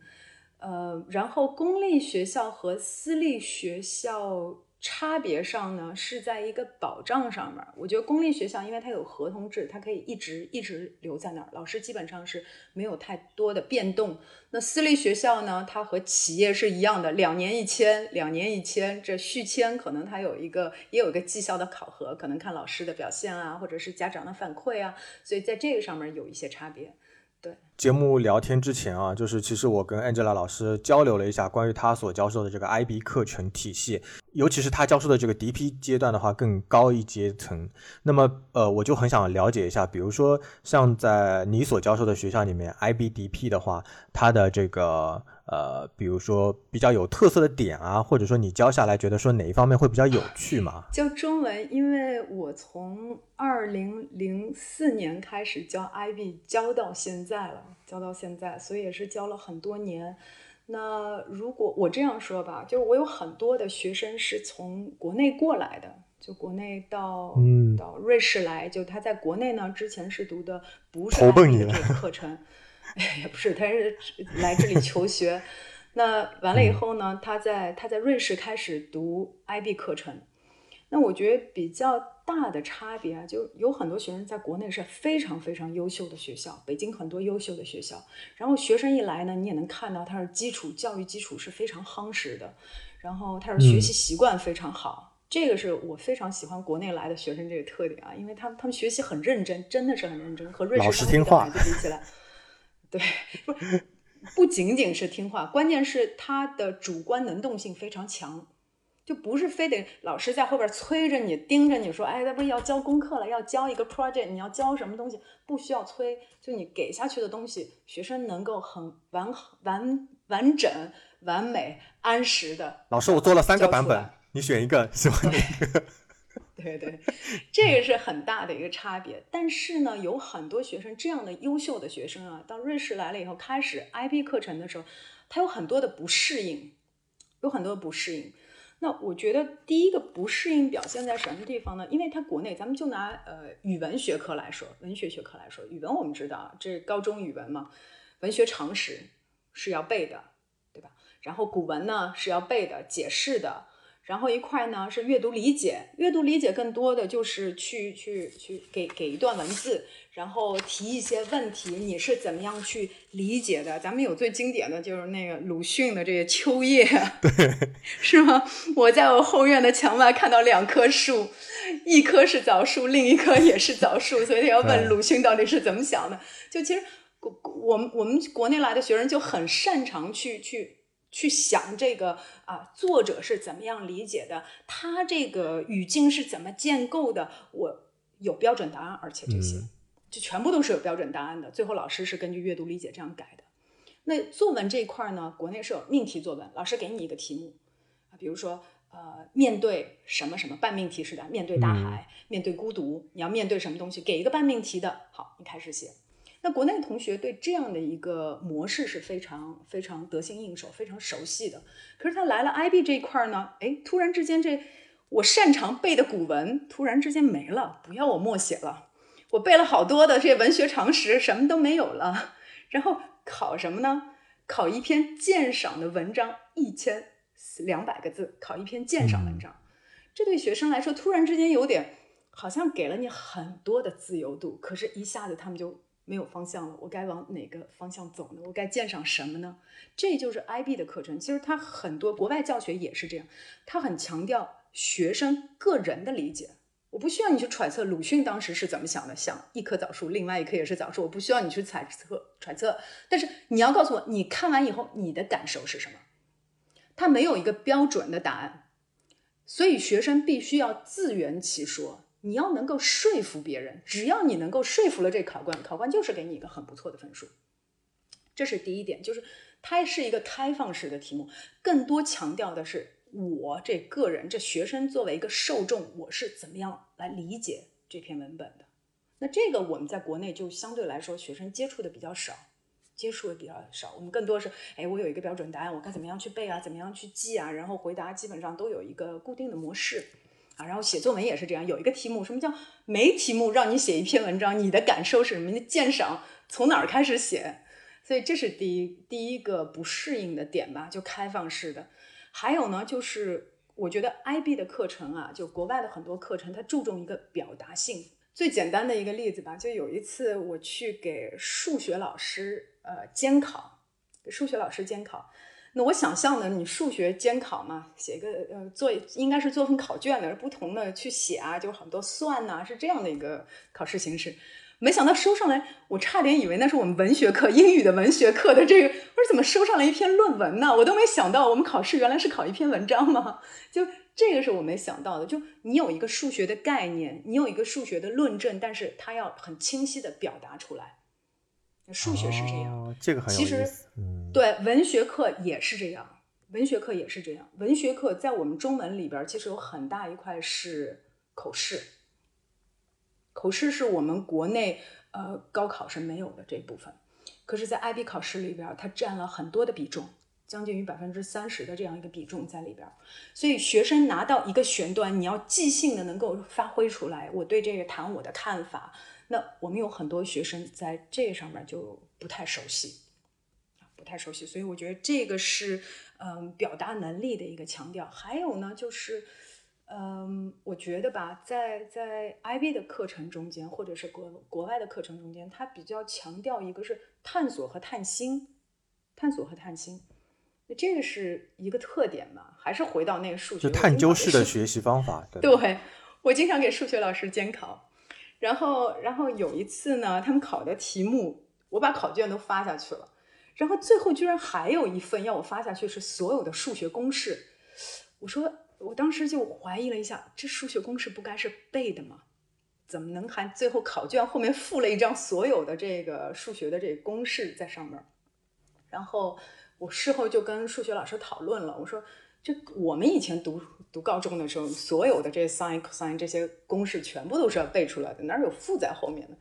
呃，然后公立学校和私立学校差别上呢，是在一个保障上面。我觉得公立学校因为它有合同制，它可以一直一直留在那儿，老师基本上是没有太多的变动。那私立学校呢，它和企业是一样的，两年一签，两年一签，这续签可能它有一个也有一个绩效的考核，可能看老师的表现啊，或者是家长的反馈啊，所以在这个上面有一些差别。对节目聊天之前啊，就是其实我跟 Angela 老师交流了一下关于他所教授的这个 IB 课程体系，尤其是他教授的这个 DP 阶段的话更高一阶层。那么呃，我就很想了解一下，比如说像在你所教授的学校里面，IB DP 的话，它的这个。呃，比如说比较有特色的点啊，或者说你教下来觉得说哪一方面会比较有趣吗？教中文，因为我从二零零四年开始教 IB，教到现在了，教到现在，所以也是教了很多年。那如果我这样说吧，就是我有很多的学生是从国内过来的，就国内到到瑞士来，就他在国内呢之前是读的不是 IB 的课程。<laughs> 也不是，他是来这里求学。那完了以后呢，他在他在瑞士开始读 IB 课程。那我觉得比较大的差别啊，就有很多学生在国内是非常非常优秀的学校，北京很多优秀的学校。然后学生一来呢，你也能看到他是基础教育基础是非常夯实的，然后他是学习习惯非常好。这个是我非常喜欢国内来的学生这个特点啊，因为他们他们学习很认真，真的是很认真，和瑞士听话孩子比起来。对，不不仅仅是听话，关键是他的主观能动性非常强，就不是非得老师在后边催着你、盯着你说，哎，那不是要交功课了，要交一个 project，你要交什么东西？不需要催，就你给下去的东西，学生能够很完完完整、完美、按时的。老师，我做了三个版本，你选一个，喜欢哪个？<laughs> 对对，这个是很大的一个差别。但是呢，有很多学生这样的优秀的学生啊，到瑞士来了以后，开始 IB 课程的时候，他有很多的不适应，有很多的不适应。那我觉得第一个不适应表现在什么地方呢？因为它国内，咱们就拿呃语文学科来说，文学学科来说，语文我们知道这高中语文嘛，文学常识是要背的，对吧？然后古文呢是要背的，解释的。然后一块呢是阅读理解，阅读理解更多的就是去去去给给一段文字，然后提一些问题，你是怎么样去理解的？咱们有最经典的就是那个鲁迅的这个《秋叶》，<laughs> 对，是吗？我在我后院的墙外看到两棵树，一棵是枣树，另一棵也是枣树，所以要问鲁迅到底是怎么想的。就其实国我们我们国内来的学生就很擅长去去。去想这个啊，作者是怎么样理解的？他这个语境是怎么建构的？我有标准答案，而且这些就全部都是有标准答案的。最后老师是根据阅读理解这样改的。那作文这一块呢，国内是有命题作文，老师给你一个题目啊，比如说呃，面对什么什么半命题似的，面对大海，面对孤独，你要面对什么东西？给一个半命题的，好，你开始写。那国内同学对这样的一个模式是非常非常得心应手、非常熟悉的。可是他来了 IB 这一块呢，哎，突然之间这我擅长背的古文突然之间没了，不要我默写了，我背了好多的这些文学常识，什么都没有了。然后考什么呢？考一篇鉴赏的文章，一千两百个字，考一篇鉴赏文章。这对学生来说，突然之间有点好像给了你很多的自由度，可是一下子他们就。没有方向了，我该往哪个方向走呢？我该鉴赏什么呢？这就是 IB 的课程。其实它很多国外教学也是这样，它很强调学生个人的理解。我不需要你去揣测鲁迅当时是怎么想的，想一棵枣树，另外一棵也是枣树，我不需要你去揣测揣测。但是你要告诉我，你看完以后你的感受是什么？它没有一个标准的答案，所以学生必须要自圆其说。你要能够说服别人，只要你能够说服了这考官，考官就是给你一个很不错的分数。这是第一点，就是它是一个开放式的题目，更多强调的是。我这个人，这学生作为一个受众，我是怎么样来理解这篇文本的？那这个我们在国内就相对来说，学生接触的比较少，接触的比较少。我们更多是，哎，我有一个标准答案，我该怎么样去背啊？怎么样去记啊？然后回答基本上都有一个固定的模式啊。然后写作文也是这样，有一个题目，什么叫没题目让你写一篇文章？你的感受是什么？你的鉴赏从哪儿开始写？所以这是第一第一个不适应的点吧，就开放式的。还有呢，就是我觉得 IB 的课程啊，就国外的很多课程，它注重一个表达性。最简单的一个例子吧，就有一次我去给数学老师呃监考，给数学老师监考。那我想象的，你数学监考嘛，写一个呃做应该是做份考卷的，不同的去写啊，就很多算呐，是这样的一个考试形式。没想到收上来，我差点以为那是我们文学课英语的文学课的这个，我说怎么收上来一篇论文呢？我都没想到我们考试原来是考一篇文章嘛？就这个是我没想到的。就你有一个数学的概念，你有一个数学的论证，但是它要很清晰的表达出来。数学是这样，这个很有意思。对，文学课也是这样，文学课也是这样。文学课在我们中文里边，其实有很大一块是口试。口试是我们国内呃高考是没有的这部分，可是，在 IB 考试里边，它占了很多的比重，将近于百分之三十的这样一个比重在里边。所以，学生拿到一个选段，你要即兴的能够发挥出来，我对这个谈我的看法。那我们有很多学生在这上面就不太熟悉，太熟悉。所以，我觉得这个是嗯表达能力的一个强调。还有呢，就是。嗯，我觉得吧，在在 IB 的课程中间，或者是国国外的课程中间，它比较强调一个是探索和探新，探索和探新，那这个是一个特点嘛？还是回到那个数学，就探究式的学习方法。<laughs> 对，我经常给数学老师监考，然后然后有一次呢，他们考的题目，我把考卷都发下去了，然后最后居然还有一份要我发下去，是所有的数学公式，我说。我当时就怀疑了一下，这数学公式不该是背的吗？怎么能还最后考卷后面附了一张所有的这个数学的这个公式在上面？然后我事后就跟数学老师讨论了，我说这我们以前读读高中的时候，所有的这 sin、cos 这些公式全部都是要背出来的，哪有附在后面的？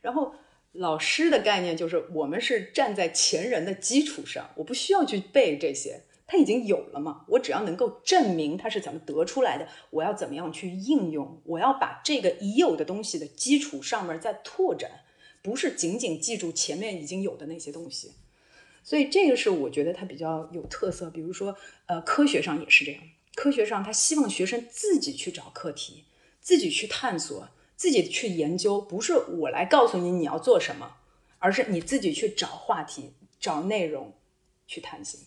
然后老师的概念就是我们是站在前人的基础上，我不需要去背这些。它已经有了嘛？我只要能够证明它是怎么得出来的，我要怎么样去应用？我要把这个已有的东西的基础上面再拓展，不是仅仅记住前面已经有的那些东西。所以这个是我觉得它比较有特色。比如说，呃，科学上也是这样，科学上他希望学生自己去找课题，自己去探索，自己去研究，不是我来告诉你你要做什么，而是你自己去找话题、找内容去探寻。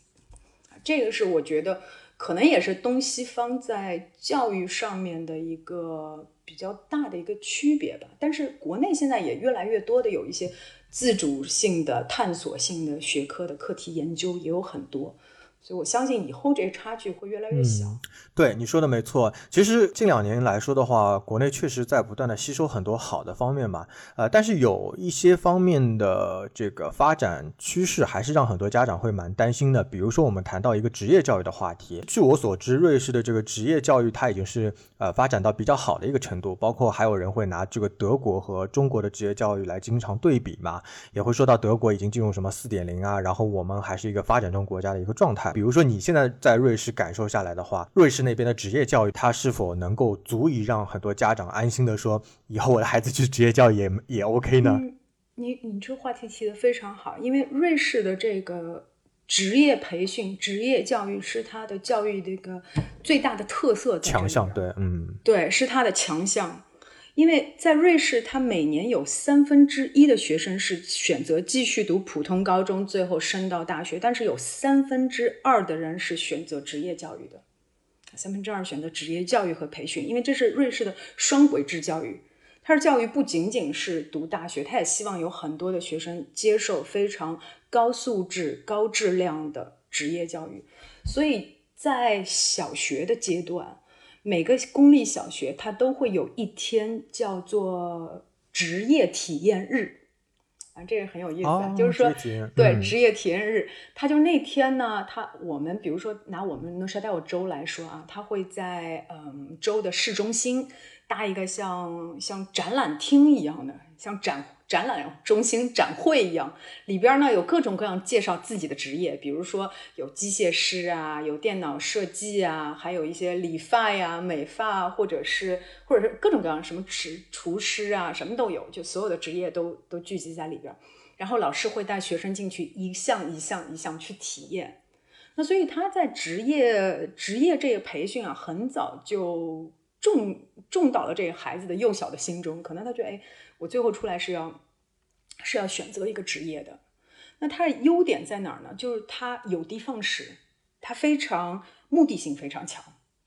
这个是我觉得可能也是东西方在教育上面的一个比较大的一个区别吧。但是国内现在也越来越多的有一些自主性的、探索性的学科的课题研究也有很多。所以，我相信以后这个差距会越来越小。对你说的没错。其实近两年来说的话，国内确实在不断的吸收很多好的方面嘛。呃，但是有一些方面的这个发展趋势，还是让很多家长会蛮担心的。比如说，我们谈到一个职业教育的话题。据我所知，瑞士的这个职业教育它已经是呃发展到比较好的一个程度。包括还有人会拿这个德国和中国的职业教育来经常对比嘛，也会说到德国已经进入什么四点零啊，然后我们还是一个发展中国家的一个状态。比如说，你现在在瑞士感受下来的话，瑞士那边的职业教育，它是否能够足以让很多家长安心的说，以后我的孩子去职业教育也也 OK 呢？你你这话题提的非常好，因为瑞士的这个职业培训、职业教育是它的教育的一个最大的特色，强项。对，嗯，对，是它的强项。因为在瑞士，他每年有三分之一的学生是选择继续读普通高中，最后升到大学，但是有三分之二的人是选择职业教育的，三分之二选择职业教育和培训，因为这是瑞士的双轨制教育。它是教育不仅仅是读大学，他也希望有很多的学生接受非常高素质、高质量的职业教育。所以在小学的阶段，每个公立小学它都会有一天叫做职业体验日。啊，这个很有意思，就是说，对职业体验日，他就那天呢，他我们比如说拿我们诺沙代尔州来说啊，他会在嗯州的市中心搭一个像像展览厅一样的，像展。展览中心展会一样，里边呢有各种各样介绍自己的职业，比如说有机械师啊，有电脑设计啊，还有一些理发呀、美发，或者是或者是各种各样什么厨厨师啊，什么都有，就所有的职业都都聚集在里边。然后老师会带学生进去，一项一项一项去体验。那所以他在职业职业这个培训啊，很早就种种到了这个孩子的幼小的心中，可能他觉得哎。我最后出来是要是要选择一个职业的，那它的优点在哪儿呢？就是它有的放矢，它非常目的性非常强，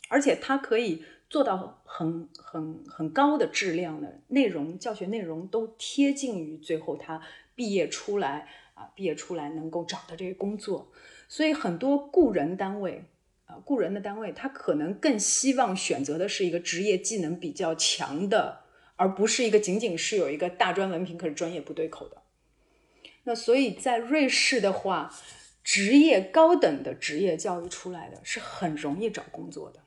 而且它可以做到很很很高的质量的内容，教学内容都贴近于最后他毕业出来啊，毕业出来能够找的这个工作。所以很多雇人单位啊，雇人的单位，他可能更希望选择的是一个职业技能比较强的。而不是一个仅仅是有一个大专文凭，可是专业不对口的。那所以在瑞士的话，职业高等的职业教育出来的是很容易找工作的，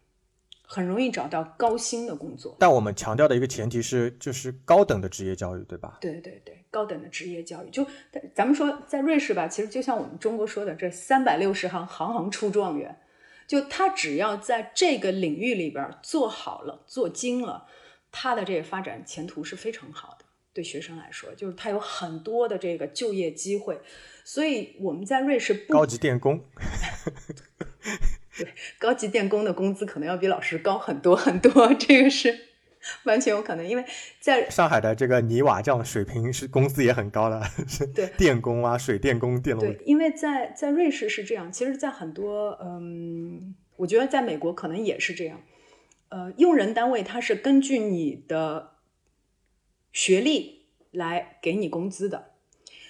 很容易找到高薪的工作。但我们强调的一个前提是，就是高等的职业教育，对吧？对对对，高等的职业教育，就咱们说在瑞士吧，其实就像我们中国说的，这三百六十行，行行出状元。就他只要在这个领域里边做好了，做精了。他的这个发展前途是非常好的，对学生来说，就是他有很多的这个就业机会。所以我们在瑞士，高级电工，对，高级电工的工资可能要比老师高很多很多，这个是完全有可能。因为在上海的这个泥瓦匠水平是工资也很高的，对，电工啊，水电工、电路。对，因为在在瑞士是这样，其实，在很多嗯，我觉得在美国可能也是这样。呃，用人单位他是根据你的学历来给你工资的，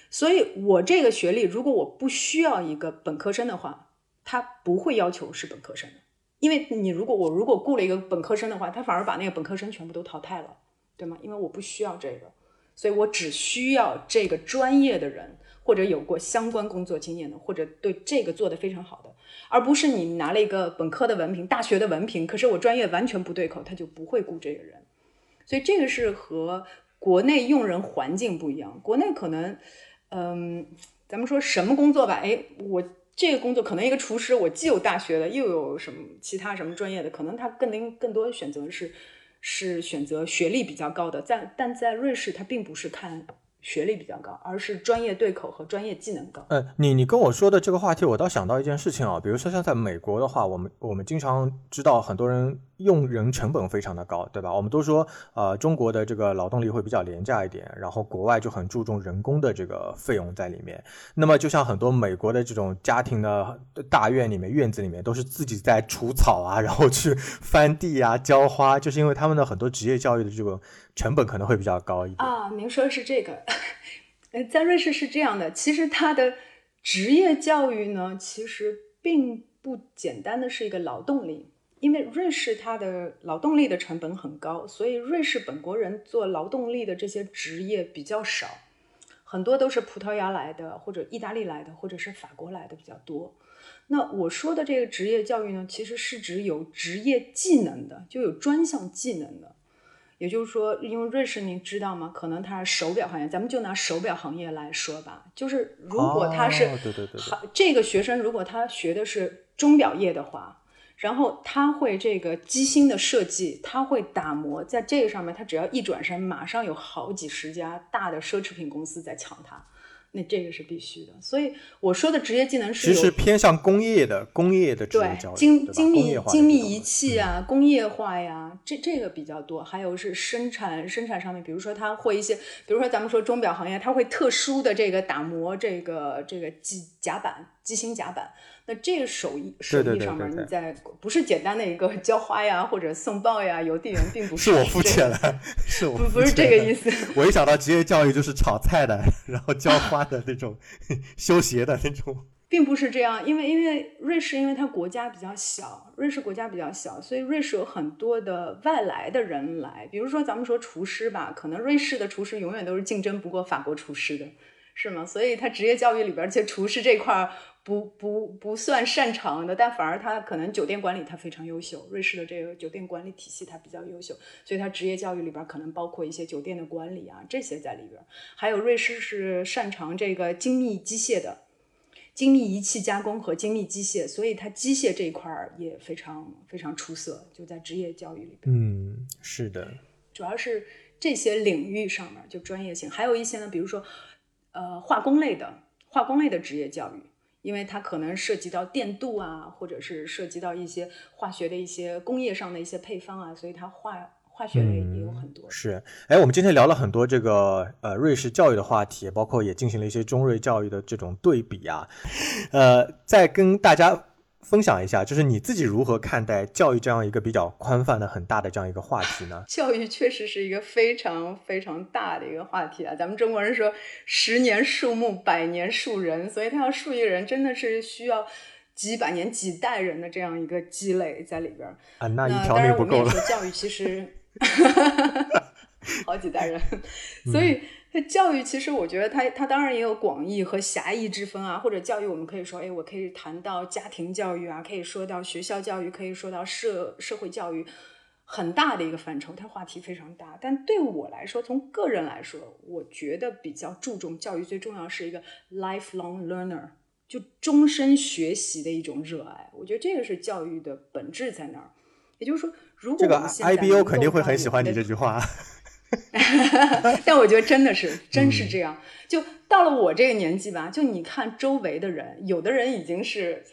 所以我这个学历，如果我不需要一个本科生的话，他不会要求是本科生的，因为你如果我如果雇了一个本科生的话，他反而把那个本科生全部都淘汰了，对吗？因为我不需要这个，所以我只需要这个专业的人，或者有过相关工作经验的，或者对这个做得非常好的。而不是你拿了一个本科的文凭、大学的文凭，可是我专业完全不对口，他就不会雇这个人。所以这个是和国内用人环境不一样。国内可能，嗯，咱们说什么工作吧，哎，我这个工作可能一个厨师，我既有大学的，又有什么其他什么专业的，可能他更能更多选择是是选择学历比较高的。在但在瑞士，他并不是看。学历比较高，而是专业对口和专业技能高。呃，你你跟我说的这个话题，我倒想到一件事情啊，比如说像在美国的话，我们我们经常知道很多人。用人成本非常的高，对吧？我们都说，呃，中国的这个劳动力会比较廉价一点，然后国外就很注重人工的这个费用在里面。那么，就像很多美国的这种家庭的大院里面、院子里面，都是自己在除草啊，然后去翻地啊、浇花，就是因为他们的很多职业教育的这个成本可能会比较高一点啊。您说的是这个，呃，在瑞士是这样的，其实它的职业教育呢，其实并不简单的是一个劳动力。因为瑞士它的劳动力的成本很高，所以瑞士本国人做劳动力的这些职业比较少，很多都是葡萄牙来的，或者意大利来的，或者是法国来的比较多。那我说的这个职业教育呢，其实是指有职业技能的，就有专项技能的。也就是说，因为瑞士您知道吗？可能它是手表行业，咱们就拿手表行业来说吧。就是如果他是对对对，这个学生如果他学的是钟表业的话。然后他会这个机芯的设计，他会打磨，在这个上面，他只要一转身，马上有好几十家大的奢侈品公司在抢他。那这个是必须的。所以我说的职业技能是其实偏向工业的工业的职业对教育，精精密精密仪器啊，工业化呀，这这个比较多。还有是生产生产上面，比如说它会一些，比如说咱们说钟表行业，它会特殊的这个打磨这个这个机甲板、机芯甲板。那这个手艺手艺上面，你在不是简单的一个浇花呀，或者送报呀、邮递员，并不 <laughs> 是我肤这浅了，是我不不是这个意思。我一想到职业教育就是炒菜的，然后浇花的那种，<laughs> 修鞋的那种。并不是这样，因为因为瑞士，因为它国家比较小，瑞士国家比较小，所以瑞士有很多的外来的人来。比如说咱们说厨师吧，可能瑞士的厨师永远都是竞争不过法国厨师的，是吗？所以他职业教育里边，其实厨师这块儿不不不算擅长的，但反而他可能酒店管理他非常优秀。瑞士的这个酒店管理体系他比较优秀，所以他职业教育里边可能包括一些酒店的管理啊这些在里边。还有瑞士是擅长这个精密机械的。精密仪器加工和精密机械，所以它机械这一块儿也非常非常出色，就在职业教育里边。嗯，是的，主要是这些领域上面就专业性，还有一些呢，比如说呃化工类的化工类的职业教育，因为它可能涉及到电镀啊，或者是涉及到一些化学的一些工业上的一些配方啊，所以它化化学类也有很多。嗯是，哎，我们今天聊了很多这个呃瑞士教育的话题，包括也进行了一些中瑞教育的这种对比啊，呃，在跟大家分享一下，就是你自己如何看待教育这样一个比较宽泛的、很大的这样一个话题呢？<laughs> 教育确实是一个非常非常大的一个话题啊！咱们中国人说“十年树木，百年树人”，所以他要树一个人，真的是需要几百年、几代人的这样一个积累在里边儿。啊，那那一条命不够了。教育其实 <laughs> 好几代人，<laughs> 所以教育其实我觉得它它当然也有广义和狭义之分啊。或者教育，我们可以说，哎，我可以谈到家庭教育啊，可以说到学校教育，可以说到社社会教育，很大的一个范畴，它话题非常大。但对我来说，从个人来说，我觉得比较注重教育，最重要是一个 lifelong learner。就终身学习的一种热爱，我觉得这个是教育的本质在那儿。也就是说，如果这个 IBO 肯定会很喜欢你这句话。<laughs> 但我觉得真的是，真是嗯这样。就到了我这个年纪吧，就你看周围的人，有的人已经是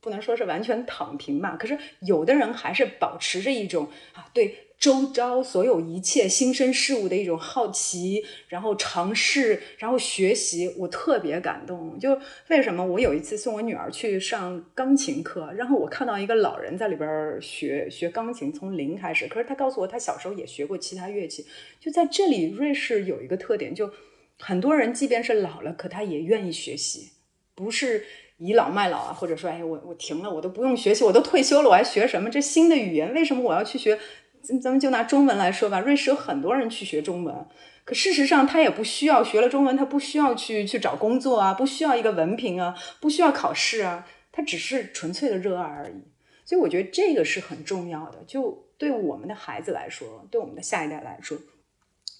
不能说是完全躺平吧，可是有的人还是保持着一种啊对周遭所有一切新生事物的一种好奇，然后尝试，然后学习，我特别感动。就为什么我有一次送我女儿去上钢琴课，然后我看到一个老人在里边学学钢琴，从零开始，可是他告诉我他小时候也学过其他乐器。就在这里，瑞士有一个特点，就很多人即便是老了，可他也愿意学习，不是倚老卖老啊，或者说，哎，我我停了，我都不用学习，我都退休了，我还学什么？这新的语言，为什么我要去学？咱们就拿中文来说吧，瑞士有很多人去学中文，可事实上他也不需要学了中文，他不需要去去找工作啊，不需要一个文凭啊，不需要考试啊，他只是纯粹的热爱而已。所以我觉得这个是很重要的，就对我们的孩子来说，对我们的下一代来说。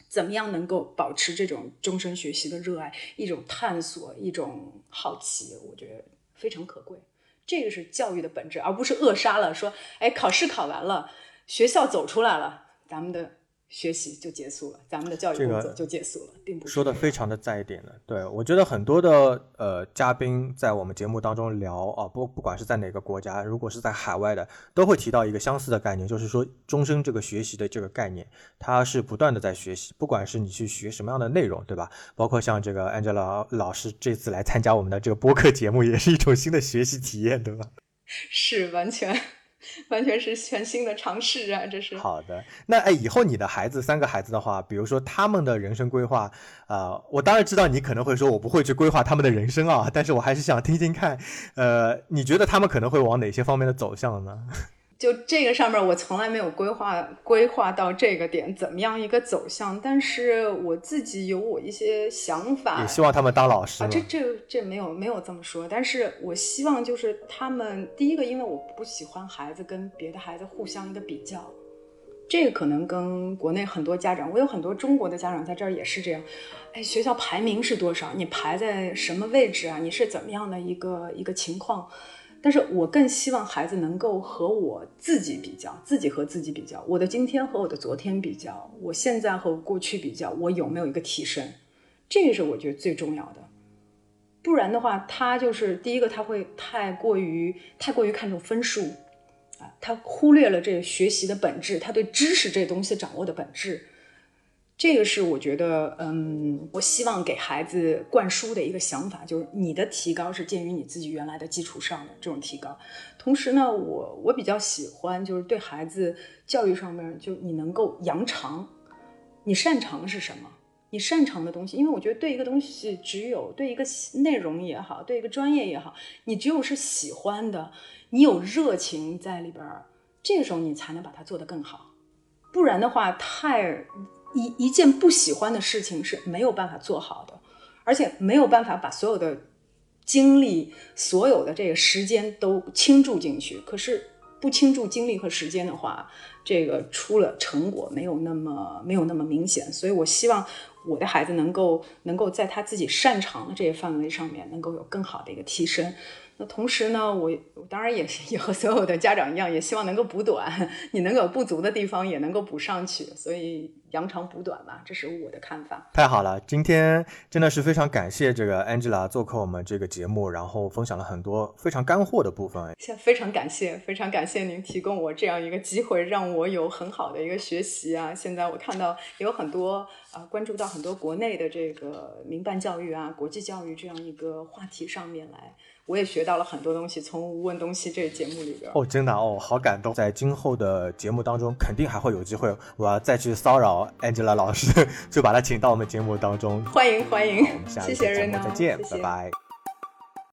怎么样能够保持这种终身学习的热爱，一种探索，一种好奇？我觉得非常可贵。这个是教育的本质，而不是扼杀了。说，哎，考试考完了，学校走出来了，咱们的学习就结束了，咱们的教育工作就结束了，并不是说的非常的在点的，对我觉得很多的呃嘉宾在我们节目当中聊啊，不不管是在哪个国家，如果是在海外的，都会提到一个相似的概念，就是说终身这个学习的这个概念，它是不断的在学习，不管是你去学什么样的内容，对吧？包括像这个 Angela 老师这次来参加我们的这个播客节目，也是一种新的学习体验，对吧？<laughs> 是完全完全是全新的尝试啊！这是好的，那哎，以后你的孩子三个孩子的话，比如说他们的人生规划，啊、我当然知道你可能会说我不会去规划他们的人生啊，但是我还是想听听看，呃，你觉得他们可能会往哪些方面的走向呢？就这个上面，我从来没有规划规划到这个点怎么样一个走向，但是我自己有我一些想法，也希望他们当老师啊，这这这没有没有这么说，但是我希望就是他们第一个，因为我不喜欢孩子跟别的孩子互相一个比较，这个可能跟国内很多家长，我有很多中国的家长在这儿也是这样，哎，学校排名是多少？你排在什么位置啊？你是怎么样的一个一个情况？但是我更希望孩子能够和我自己比较，自己和自己比较，我的今天和我的昨天比较，我现在和过去比较，我有没有一个提升？这个是我觉得最重要的。不然的话，他就是第一个，他会太过于太过于看重分数啊，他忽略了这个学习的本质，他对知识这东西掌握的本质。这个是我觉得，嗯，我希望给孩子灌输的一个想法，就是你的提高是建于你自己原来的基础上的这种提高。同时呢，我我比较喜欢就是对孩子教育上面，就你能够扬长，你擅长是什么？你擅长的东西，因为我觉得对一个东西，只有对一个内容也好，对一个专业也好，你只有是喜欢的，你有热情在里边儿，这个时候你才能把它做得更好。不然的话，太。一一件不喜欢的事情是没有办法做好的，而且没有办法把所有的精力、所有的这个时间都倾注进去。可是不倾注精力和时间的话，这个出了成果没有那么没有那么明显。所以我希望我的孩子能够能够在他自己擅长的这些范围上面能够有更好的一个提升。那同时呢，我当然也是也和所有的家长一样，也希望能够补短，你能有不足的地方也能够补上去。所以。扬长补短吧，这是我的看法。太好了，今天真的是非常感谢这个 Angela 做客我们这个节目，然后分享了很多非常干货的部分。现非常感谢，非常感谢您提供我这样一个机会，让我有很好的一个学习啊。现在我看到有很多啊，关注到很多国内的这个民办教育啊、国际教育这样一个话题上面来。我也学到了很多东西，从《无问东西》这个节目里边。哦，真的哦，好感动。在今后的节目当中，肯定还会有机会，我要再去骚扰 Angela 老师，<laughs> 就把她请到我们节目当中。欢迎欢迎，我们下期节目再见，拜拜。